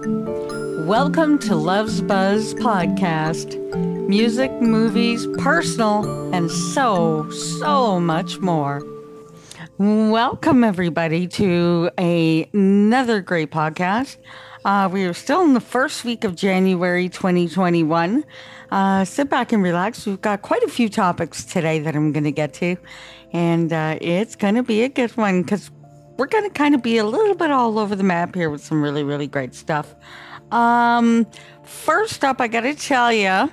Welcome to Love's Buzz podcast. Music, movies, personal, and so, so much more. Welcome, everybody, to a, another great podcast. Uh, we are still in the first week of January 2021. Uh, sit back and relax. We've got quite a few topics today that I'm going to get to, and uh, it's going to be a good one because we're going to kind of be a little bit all over the map here with some really, really great stuff. Um, first up, I got to tell you,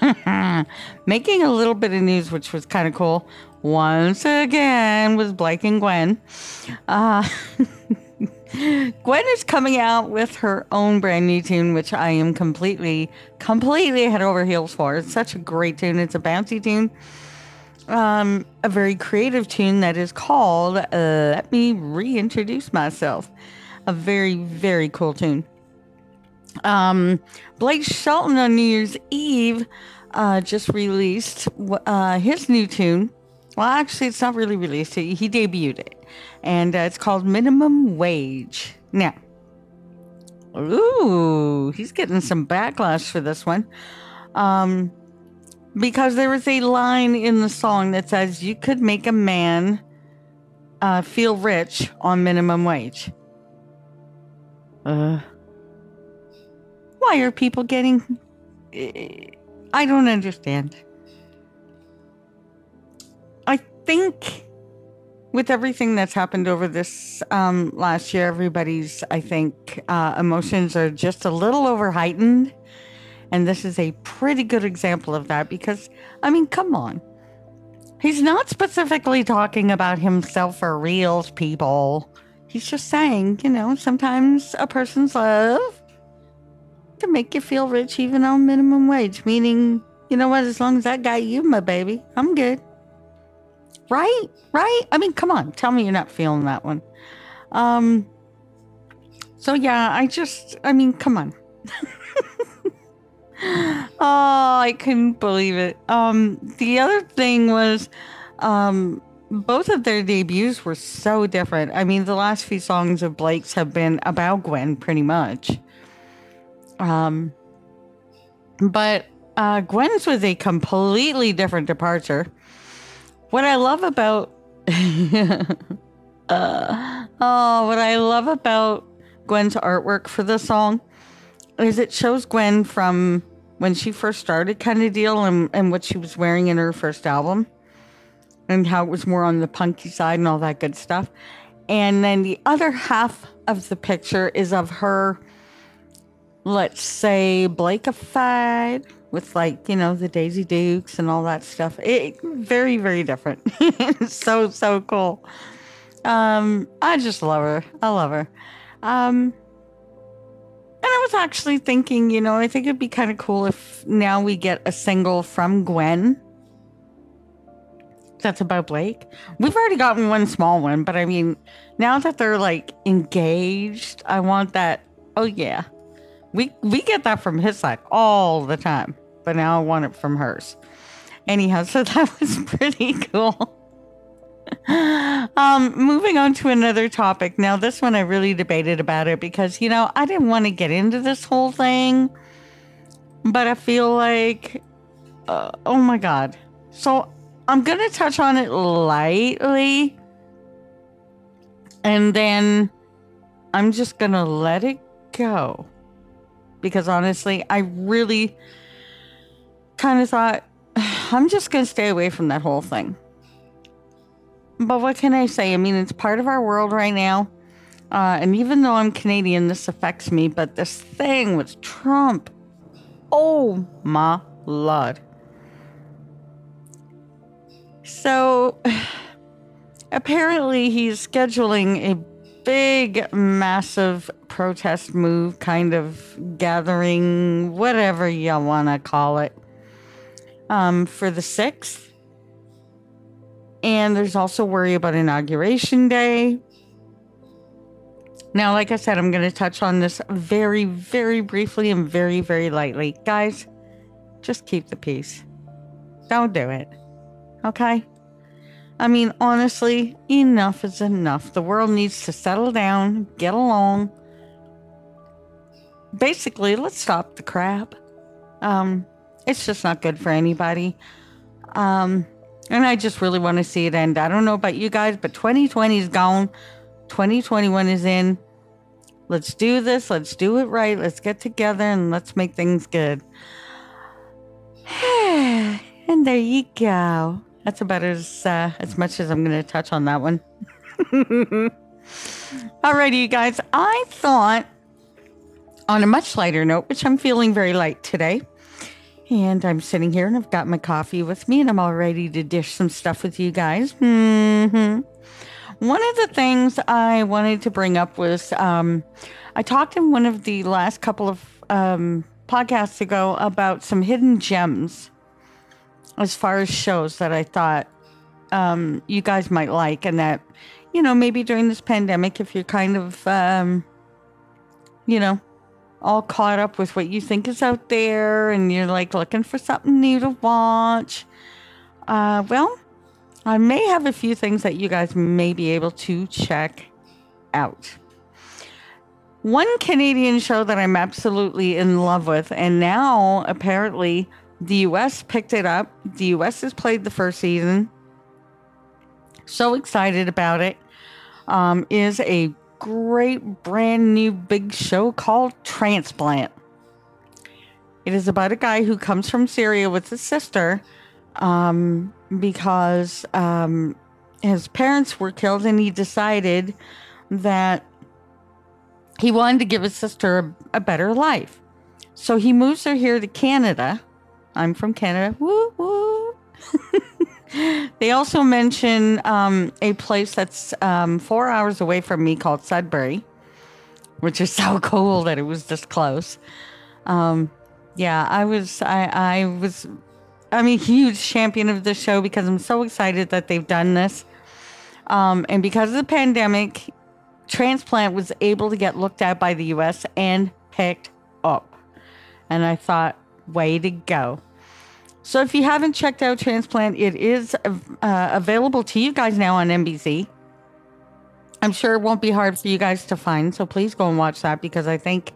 making a little bit of news, which was kind of cool. Once again, with Blake and Gwen. Uh, Gwen is coming out with her own brand new tune, which I am completely, completely head over heels for. It's such a great tune. It's a bouncy tune um, a very creative tune that is called uh, Let Me Reintroduce Myself. A very, very cool tune. Um, Blake Shelton on New Year's Eve uh, just released uh, his new tune. Well, actually, it's not really released. He, he debuted it. And uh, it's called Minimum Wage. Now, ooh, he's getting some backlash for this one. Um, because there was a line in the song that says you could make a man uh, feel rich on minimum wage. Uh, why are people getting? I don't understand. I think with everything that's happened over this um, last year, everybody's I think uh, emotions are just a little over heightened and this is a pretty good example of that because, I mean, come on. He's not specifically talking about himself or reals people. He's just saying, you know, sometimes a person's love can make you feel rich even on minimum wage, meaning, you know what, as long as I got you, my baby, I'm good. Right? Right? I mean, come on, tell me you're not feeling that one. Um, so yeah, I just, I mean, come on. oh, I couldn't believe it. Um, the other thing was, um, both of their debuts were so different. I mean, the last few songs of Blake's have been about Gwen, pretty much. Um, but uh, Gwen's was a completely different departure. What I love about, uh, oh, what I love about Gwen's artwork for the song is it shows Gwen from when she first started kind of deal and, and what she was wearing in her first album and how it was more on the punky side and all that good stuff. And then the other half of the picture is of her, let's say, Blakefied with like, you know, the Daisy Dukes and all that stuff. It very, very different. so, so cool. Um, I just love her. I love her. Um, was actually thinking, you know, I think it'd be kind of cool if now we get a single from Gwen. That's about Blake. We've already gotten one small one, but I mean, now that they're like engaged, I want that. Oh yeah, we we get that from his side all the time, but now I want it from hers. Anyhow, so that was pretty cool. um, moving on to another topic. Now, this one I really debated about it because, you know, I didn't want to get into this whole thing, but I feel like, uh, oh my God. So I'm going to touch on it lightly and then I'm just going to let it go because honestly, I really kind of thought I'm just going to stay away from that whole thing. But what can I say? I mean, it's part of our world right now. Uh, and even though I'm Canadian, this affects me. But this thing with Trump, oh my lord. So apparently, he's scheduling a big, massive protest move, kind of gathering, whatever you want to call it, um, for the 6th. And there's also worry about Inauguration Day. Now, like I said, I'm going to touch on this very, very briefly and very, very lightly. Guys, just keep the peace. Don't do it. Okay? I mean, honestly, enough is enough. The world needs to settle down, get along. basically, let's stop the crap. Um, it's just not good for anybody. Um, and I just really want to see it end. I don't know about you guys, but 2020 is gone. 2021 is in. Let's do this. Let's do it right. Let's get together and let's make things good. and there you go. That's about as uh, as much as I'm going to touch on that one. Alrighty, you guys. I thought on a much lighter note, which I'm feeling very light today. And I'm sitting here and I've got my coffee with me and I'm all ready to dish some stuff with you guys. Mm-hmm. One of the things I wanted to bring up was um, I talked in one of the last couple of um, podcasts ago about some hidden gems as far as shows that I thought um, you guys might like, and that, you know, maybe during this pandemic, if you're kind of, um, you know, all caught up with what you think is out there and you're like looking for something new to watch, uh, well, I may have a few things that you guys may be able to check out. One Canadian show that I'm absolutely in love with, and now apparently the US picked it up. The US has played the first season. So excited about it. Um, is a great brand new big show called Transplant. It is about a guy who comes from Syria with his sister um, because um, his parents were killed and he decided that he wanted to give his sister a, a better life. So he moves her here to Canada. I'm from Canada. Woo woo. they also mention um, a place that's um, four hours away from me called Sudbury, which is so cool that it was this close. Um, yeah, I was, I, I was, I'm a huge champion of this show because I'm so excited that they've done this. Um, and because of the pandemic, transplant was able to get looked at by the US and picked up. And I thought, way to go. So if you haven't checked out Transplant, it is uh, available to you guys now on NBC. I'm sure it won't be hard for you guys to find, so please go and watch that because I think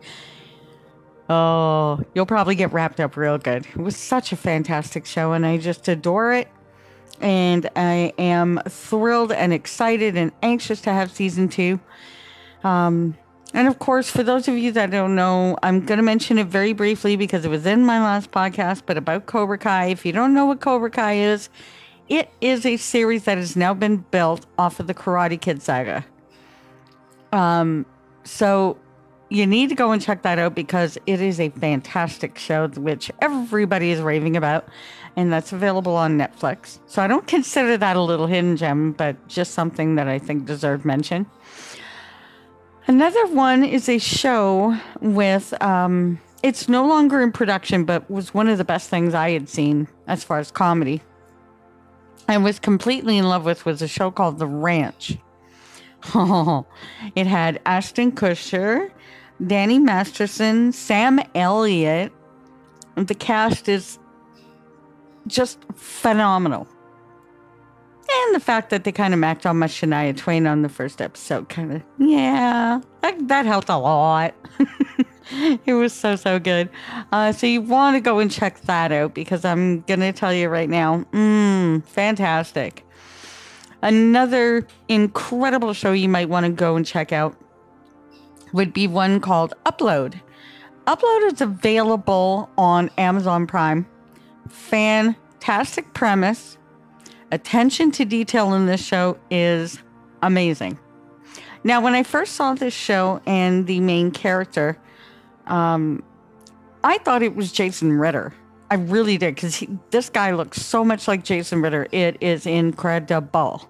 oh, you'll probably get wrapped up real good. It was such a fantastic show and I just adore it. And I am thrilled and excited and anxious to have season 2. Um and of course, for those of you that don't know, I'm going to mention it very briefly because it was in my last podcast, but about Cobra Kai. If you don't know what Cobra Kai is, it is a series that has now been built off of the Karate Kid saga. Um, so you need to go and check that out because it is a fantastic show, which everybody is raving about, and that's available on Netflix. So I don't consider that a little hidden gem, but just something that I think deserved mention. Another one is a show with, um, it's no longer in production, but was one of the best things I had seen as far as comedy. I was completely in love with was a show called The Ranch. Oh, it had Ashton Kutcher, Danny Masterson, Sam Elliott. The cast is just phenomenal. And the fact that they kind of macked on my Shania Twain on the first episode, kind of, yeah, that, that helped a lot. it was so, so good. Uh, so you want to go and check that out because I'm going to tell you right now, mmm, fantastic. Another incredible show you might want to go and check out would be one called Upload. Upload is available on Amazon Prime. Fantastic premise attention to detail in this show is amazing. Now, when I first saw this show and the main character, um, I thought it was Jason Ritter. I really did because this guy looks so much like Jason Ritter. It is incredible.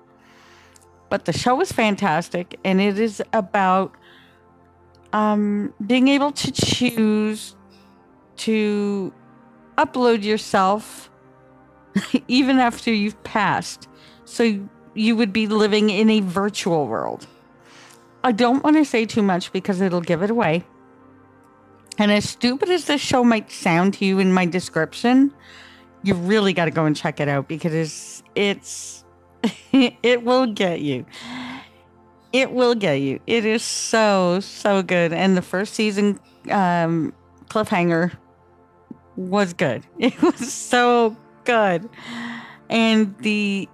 But the show is fantastic, and it is about um, being able to choose to upload yourself even after you've passed. So you would be living in a virtual world. I don't want to say too much because it'll give it away. And as stupid as this show might sound to you in my description, you really got to go and check it out because it's, it's it will get you. It will get you. It is so so good, and the first season um, cliffhanger was good. It was so good, and the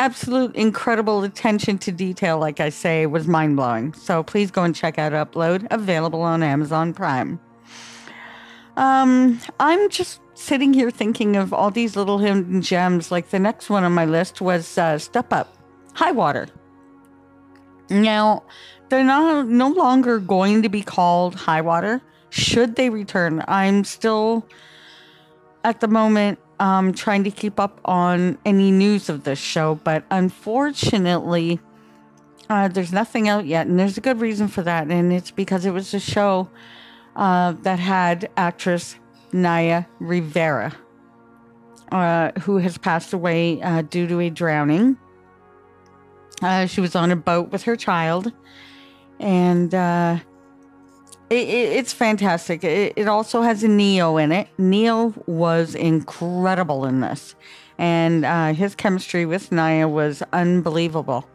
absolute incredible attention to detail, like I say, was mind blowing. So please go and check out Upload, available on Amazon Prime. Um, I'm just sitting here thinking of all these little hidden gems. Like the next one on my list was uh, Step Up, High Water. Now, they're not no longer going to be called High Water. Should they return, I'm still at the moment um, trying to keep up on any news of this show, but unfortunately, uh, there's nothing out yet, and there's a good reason for that, and it's because it was a show uh, that had actress Naya Rivera, uh, who has passed away uh, due to a drowning. Uh, she was on a boat with her child, and uh, it, it, it's fantastic. It, it also has a Ne-Yo in it. Ne-Yo was incredible in this, and uh, his chemistry with Naya was unbelievable.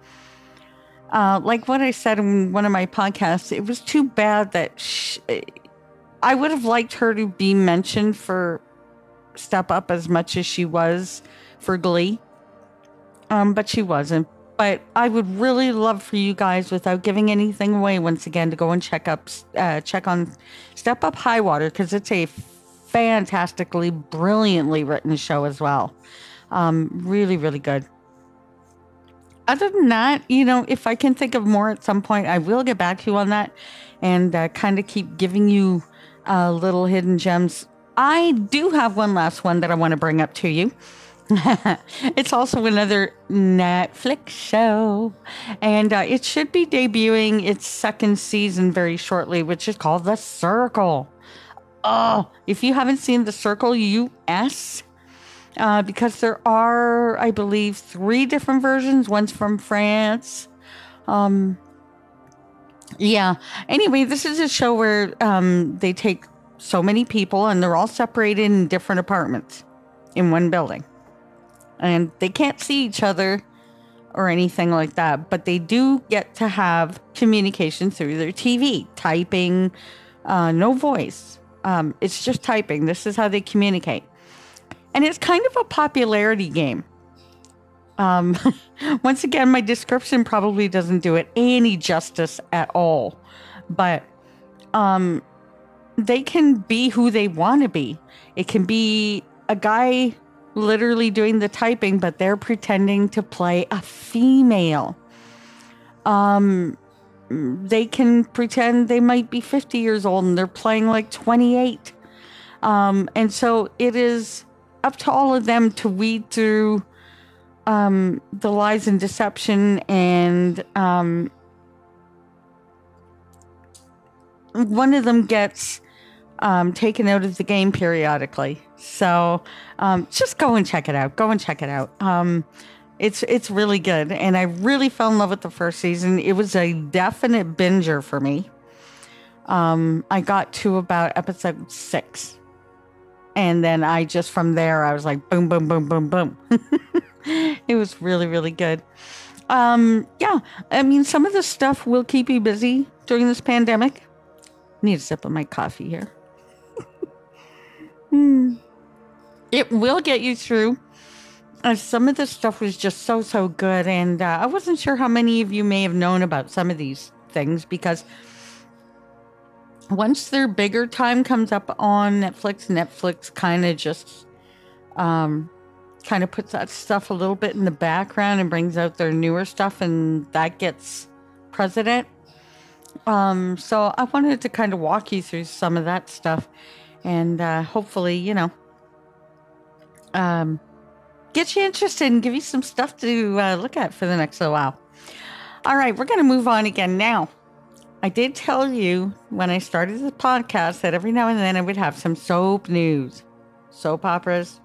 Uh, like what I said in one of my podcasts, it was too bad that she, I would have liked her to be mentioned for Step Up as much as she was for Glee. Um, but she wasn't. But I would really love for you guys, without giving anything away, once again, to go and check up, uh, check on Step Up High Water because it's a fantastically, brilliantly written show as well. Um, really, really good. Other than that, you know, if I can think of more at some point, I will get back to you on that and uh, kind of keep giving you uh, little hidden gems. I do have one last one that I want to bring up to you. it's also another Netflix show, and uh, it should be debuting its second season very shortly, which is called The Circle. Oh, if you haven't seen The Circle US, uh, because there are, I believe, three different versions. One's from France. Um, yeah. Anyway, this is a show where um, they take so many people and they're all separated in different apartments in one building and they can't see each other or anything like that, but they do get to have communication through their TV, typing, uh, no voice. Um, it's just typing. This is how they communicate. And it's kind of a popularity game. Um, once again, my description probably doesn't do it any justice at all, but um, they can be who they want to be. It can be a guy literally doing the typing, but they're pretending to play a female. Um, they can pretend they might be 50 years old and they're playing like 28. Um, and so it is up to all of them to weed through um, the lies and deception and um, one of them gets um, taken out of the game periodically. So um, just go and check it out. Go and check it out. Um, it's it's really good, and I really fell in love with the first season. It was a definite binger for me. Um, I got to about episode six, and then I just from there I was like boom, boom, boom, boom, boom. it was really really good. Um, yeah, I mean some of the stuff will keep you busy during this pandemic. Need a sip of my coffee here. It will get you through. Uh, some of this stuff was just so, so good. And uh, I wasn't sure how many of you may have known about some of these things because once their bigger time comes up on Netflix, Netflix kind of just um, kind of puts that stuff a little bit in the background and brings out their newer stuff, and that gets president. Um, so I wanted to kind of walk you through some of that stuff and uh, hopefully, you know, um, get you interested and give you some stuff to uh, look at for the next little while. All right, we're going to move on again now. I did tell you when I started the podcast that every now and then I would have some soap news, soap operas,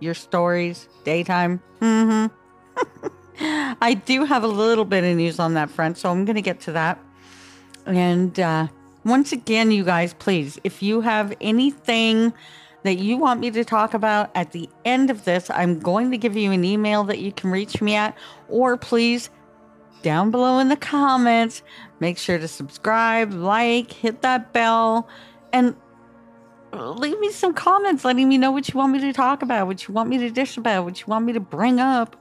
your stories, daytime. Mm-hmm. I do have a little bit of news on that front, so I'm going to get to that. And uh, once again, you guys, please, if you have anything that you want me to talk about at the end of this, I'm going to give you an email that you can reach me at, or please down below in the comments. Make sure to subscribe, like, hit that bell, and leave me some comments letting me know what you want me to talk about, what you want me to dish about, what you want me to bring up,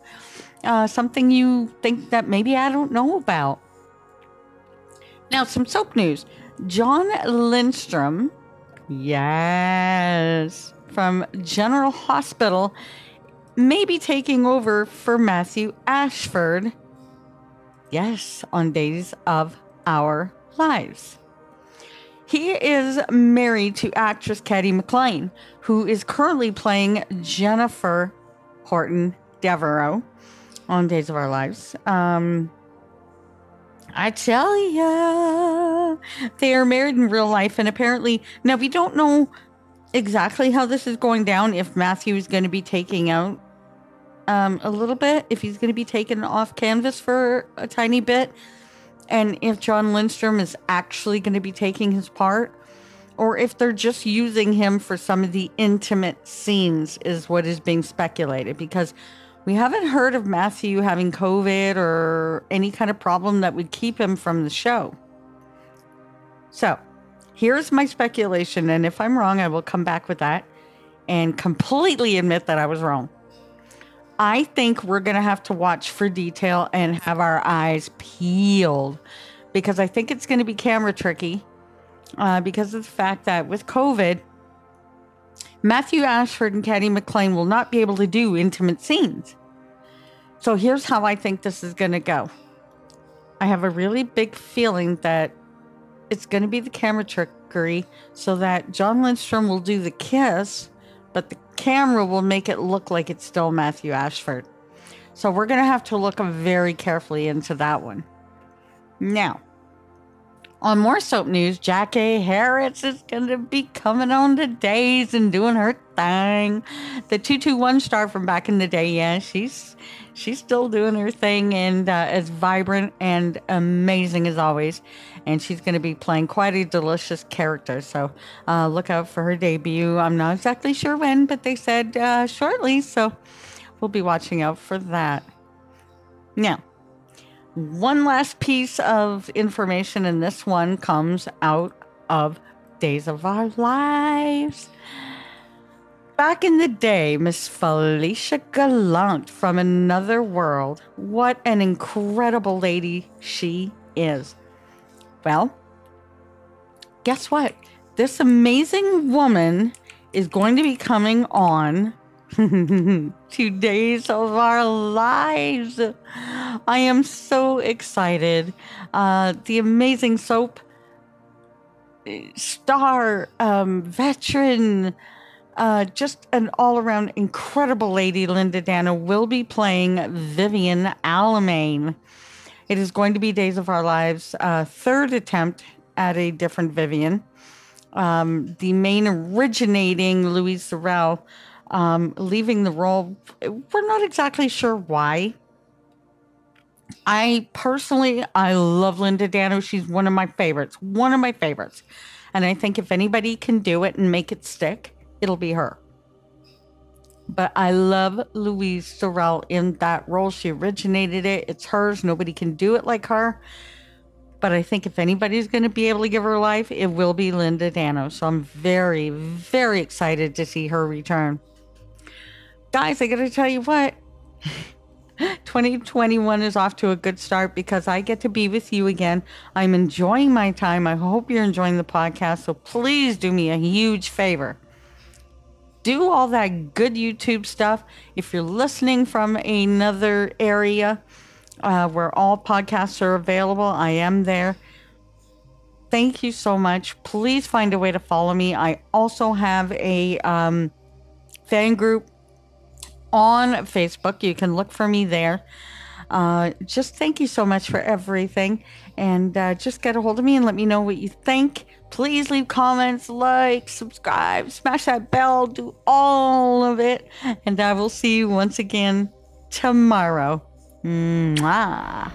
uh, something you think that maybe I don't know about. Now, some soap news. John Lindstrom, yes, from General Hospital, may be taking over for Matthew Ashford, yes, on Days of Our Lives. He is married to actress Cady McClain, who is currently playing Jennifer Horton Devereaux on Days of Our Lives. Um, I tell ya, they are married in real life, and apparently, now we don't know exactly how this is going down. If Matthew is going to be taking out um, a little bit, if he's going to be taken off canvas for a tiny bit, and if John Lindstrom is actually going to be taking his part, or if they're just using him for some of the intimate scenes, is what is being speculated. Because we haven't heard of Matthew having COVID or any kind of problem that would keep him from the show. So here's my speculation. And if I'm wrong, I will come back with that and completely admit that I was wrong. I think we're going to have to watch for detail and have our eyes peeled because I think it's going to be camera tricky uh, because of the fact that with COVID, Matthew Ashford and Cady McClain will not be able to do intimate scenes. So here's how I think this is going to go. I have a really big feeling that it's going to be the camera trickery so that John Lindstrom will do the kiss, but the camera will make it look like it's still Matthew Ashford. So we're going to have to look very carefully into that one. Now, on more soap news, Jackie Harris is going to be coming on to Days and doing her thing. The 221 star from back in the day, yeah, she's she's still doing her thing and uh, as vibrant and amazing as always. And she's going to be playing quite a delicious character. So uh, look out for her debut. I'm not exactly sure when, but they said uh, shortly. So we'll be watching out for that. Now, one last piece of information, and this one comes out of Days of Our Lives. Back in the day, Miss Felicia Gallant from another world. What an incredible lady she is. Well, guess what? This amazing woman is going to be coming on two days of our lives. I am so excited. Uh, the amazing soap star, um, veteran, uh, just an all around incredible lady, Linda Dano, will be playing Vivian Alamein. It is going to be Days of Our Lives' uh, third attempt at a different Vivian. Um, the main originating Louise Sorel um, leaving the role. We're not exactly sure why. I personally, I love Linda Dano. She's one of my favorites, one of my favorites. And I think if anybody can do it and make it stick, it'll be her. But I love Louise Sorel in that role. She originated it. It's hers. Nobody can do it like her. But I think if anybody's going to be able to give her life, it will be Linda Dano. So I'm very, very excited to see her return guys, I got to tell you what. 2021 is off to a good start because I get to be with you again. I'm enjoying my time. I hope you're enjoying the podcast. So please do me a huge favor. Do all that good YouTube stuff. If you're listening from another area uh, where all podcasts are available, I am there. Thank you so much. Please find a way to follow me. I also have a um, fan group on Facebook. You can look for me there. Uh, just thank you so much for everything. And uh, just get a hold of me and let me know what you think. Please leave comments, like, subscribe, smash that bell, do all of it. And I will see you once again tomorrow. Mwah.